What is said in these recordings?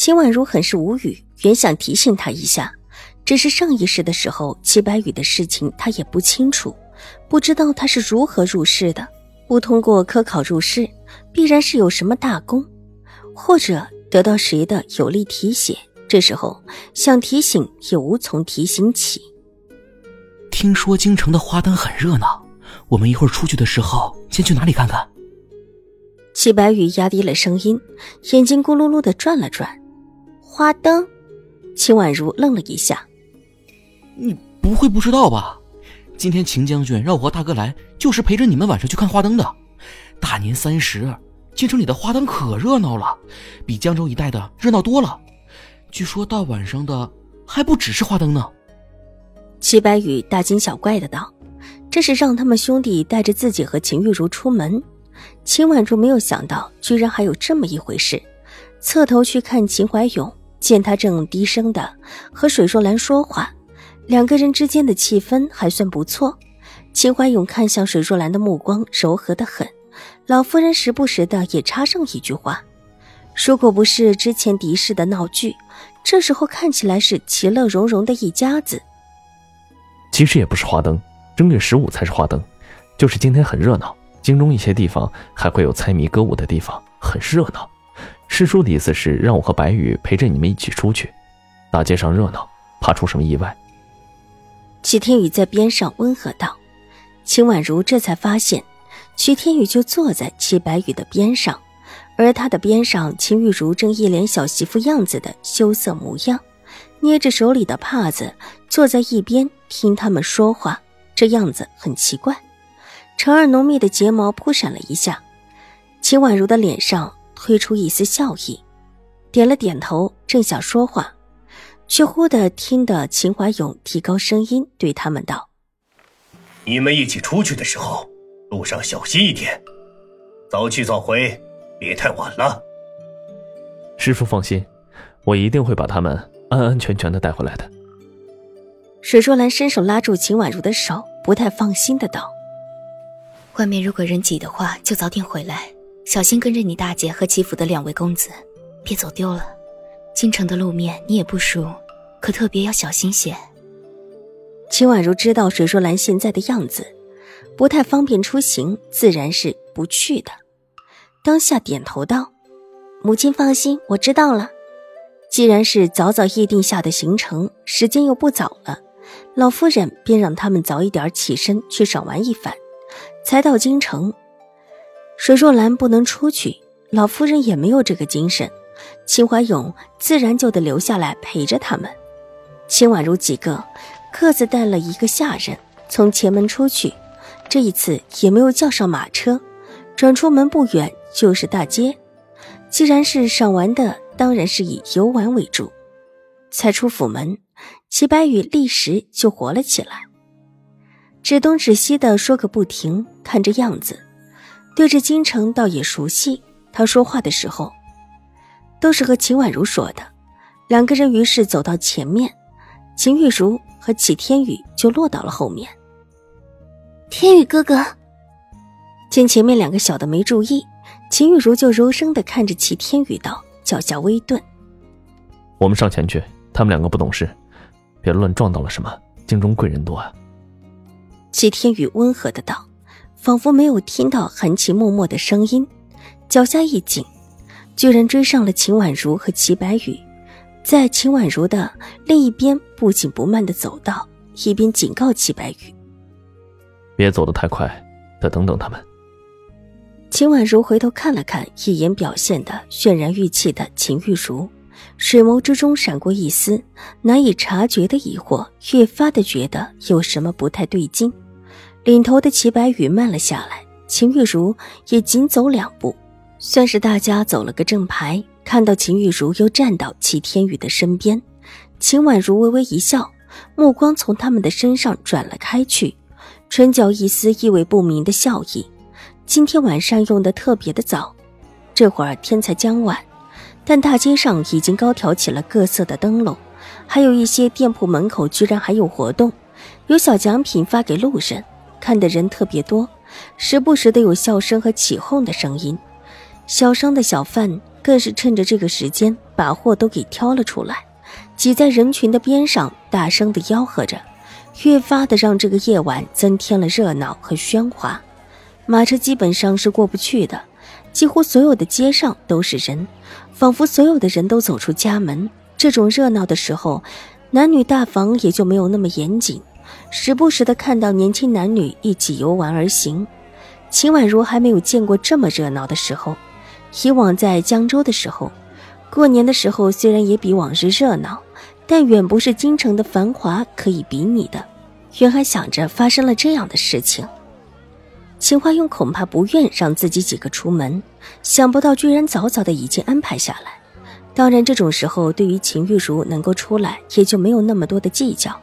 秦婉如很是无语，原想提醒他一下，只是上一世的时候，齐白羽的事情他也不清楚，不知道他是如何入世的。不通过科考入世，必然是有什么大功，或者得到谁的有力提携。这时候想提醒也无从提醒起。听说京城的花灯很热闹，我们一会儿出去的时候，先去哪里看看？齐白羽压低了声音，眼睛咕噜噜的转了转。花灯，秦婉如愣了一下。你不会不知道吧？今天秦将军让我和大哥来，就是陪着你们晚上去看花灯的。大年三十，京城里的花灯可热闹了，比江州一带的热闹多了。据说大晚上的还不只是花灯呢。齐白羽大惊小怪的道：“这是让他们兄弟带着自己和秦玉茹出门。”秦婉如没有想到，居然还有这么一回事，侧头去看秦怀勇。见他正低声的和水若兰说话，两个人之间的气氛还算不错。秦怀勇看向水若兰的目光柔和的很，老夫人时不时的也插上一句话。如果不是之前敌视的闹剧，这时候看起来是其乐融融的一家子。其实也不是花灯，正月十五才是花灯，就是今天很热闹。京中一些地方还会有猜谜歌舞的地方，很热闹。师叔的意思是让我和白羽陪着你们一起出去，大街上热闹，怕出什么意外。齐天宇在边上温和道：“秦婉如这才发现，齐天宇就坐在齐白羽的边上，而他的边上，秦玉茹正一脸小媳妇样子的羞涩模样，捏着手里的帕子，坐在一边听他们说话，这样子很奇怪。长而浓密的睫毛扑闪了一下，秦婉如的脸上。”推出一丝笑意，点了点头，正想说话，却忽的听得秦怀勇提高声音对他们道：“你们一起出去的时候，路上小心一点，早去早回，别太晚了。”师傅放心，我一定会把他们安安全全的带回来的。水若兰伸手拉住秦婉如的手，不太放心的道：“外面如果人挤的话，就早点回来。”小心跟着你大姐和齐府的两位公子，别走丢了。京城的路面你也不熟，可特别要小心些。秦婉如知道水若兰现在的样子，不太方便出行，自然是不去的。当下点头道：“母亲放心，我知道了。既然是早早议定下的行程，时间又不早了，老夫人便让他们早一点起身去赏玩一番，才到京城。”水若兰不能出去，老夫人也没有这个精神，秦怀勇自然就得留下来陪着他们。秦婉如几个各自带了一个下人，从前门出去，这一次也没有叫上马车，转出门不远就是大街。既然是赏玩的，当然是以游玩为主。才出府门，齐白羽立时就活了起来，指东指西的说个不停，看这样子。对着京城倒也熟悉，他说话的时候，都是和秦婉如说的。两个人于是走到前面，秦玉茹和齐天宇就落到了后面。天宇哥哥，见前面两个小的没注意，秦玉茹就柔声的看着齐天宇道，脚下微顿：“我们上前去，他们两个不懂事，别乱撞到了什么。京中贵人多啊。”齐天宇温和的道。仿佛没有听到含情脉脉的声音，脚下一紧，居然追上了秦婉如和齐白羽，在秦婉如的另一边不紧不慢的走道，一边警告齐白羽：“别走得太快，再等等他们。”秦婉如回头看了看一眼表现的渲然欲泣的秦玉茹，水眸之中闪过一丝难以察觉的疑惑，越发的觉得有什么不太对劲。领头的齐白羽慢了下来，秦玉茹也紧走两步，算是大家走了个正牌。看到秦玉茹又站到齐天宇的身边，秦婉如微微一笑，目光从他们的身上转了开去，唇角一丝意味不明的笑意。今天晚上用的特别的早，这会儿天才将晚，但大街上已经高挑起了各色的灯笼，还有一些店铺门口居然还有活动，有小奖品发给路人，看的人特别多，时不时的有笑声和起哄的声音，小商的小贩更是趁着这个时间把货都给挑了出来，挤在人群的边上，大声的吆喝着，越发的让这个夜晚增添了热闹和喧哗。马车基本上是过不去的，几乎所有的街上都是人，仿佛所有的人都走出家门。这种热闹的时候，男女大房也就没有那么严谨，时不时的看到年轻男女一起游玩而行。秦婉如还没有见过这么热闹的时候。以往在江州的时候，过年的时候虽然也比往日热闹，但远不是京城的繁华可以比拟的。原还想着发生了这样的事情。秦花用恐怕不愿让自己几个出门，想不到居然早早的已经安排下来。当然，这种时候对于秦玉茹能够出来，也就没有那么多的计较。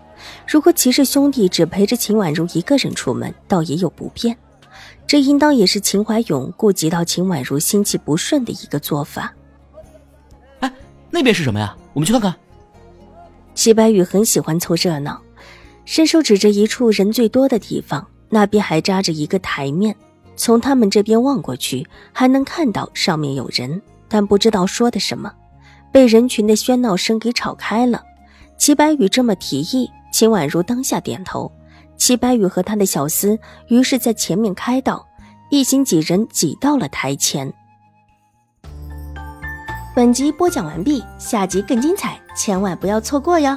如果齐氏兄弟只陪着秦婉如一个人出门，倒也有不便。这应当也是秦怀勇顾及到秦婉如心气不顺的一个做法。哎，那边是什么呀？我们去看看。齐白羽很喜欢凑热闹，伸手指着一处人最多的地方。那边还扎着一个台面，从他们这边望过去，还能看到上面有人，但不知道说的什么，被人群的喧闹声给吵开了。齐白羽这么提议，秦婉如当下点头。齐白羽和他的小厮于是在前面开道，一行几人挤到了台前。本集播讲完毕，下集更精彩，千万不要错过哟。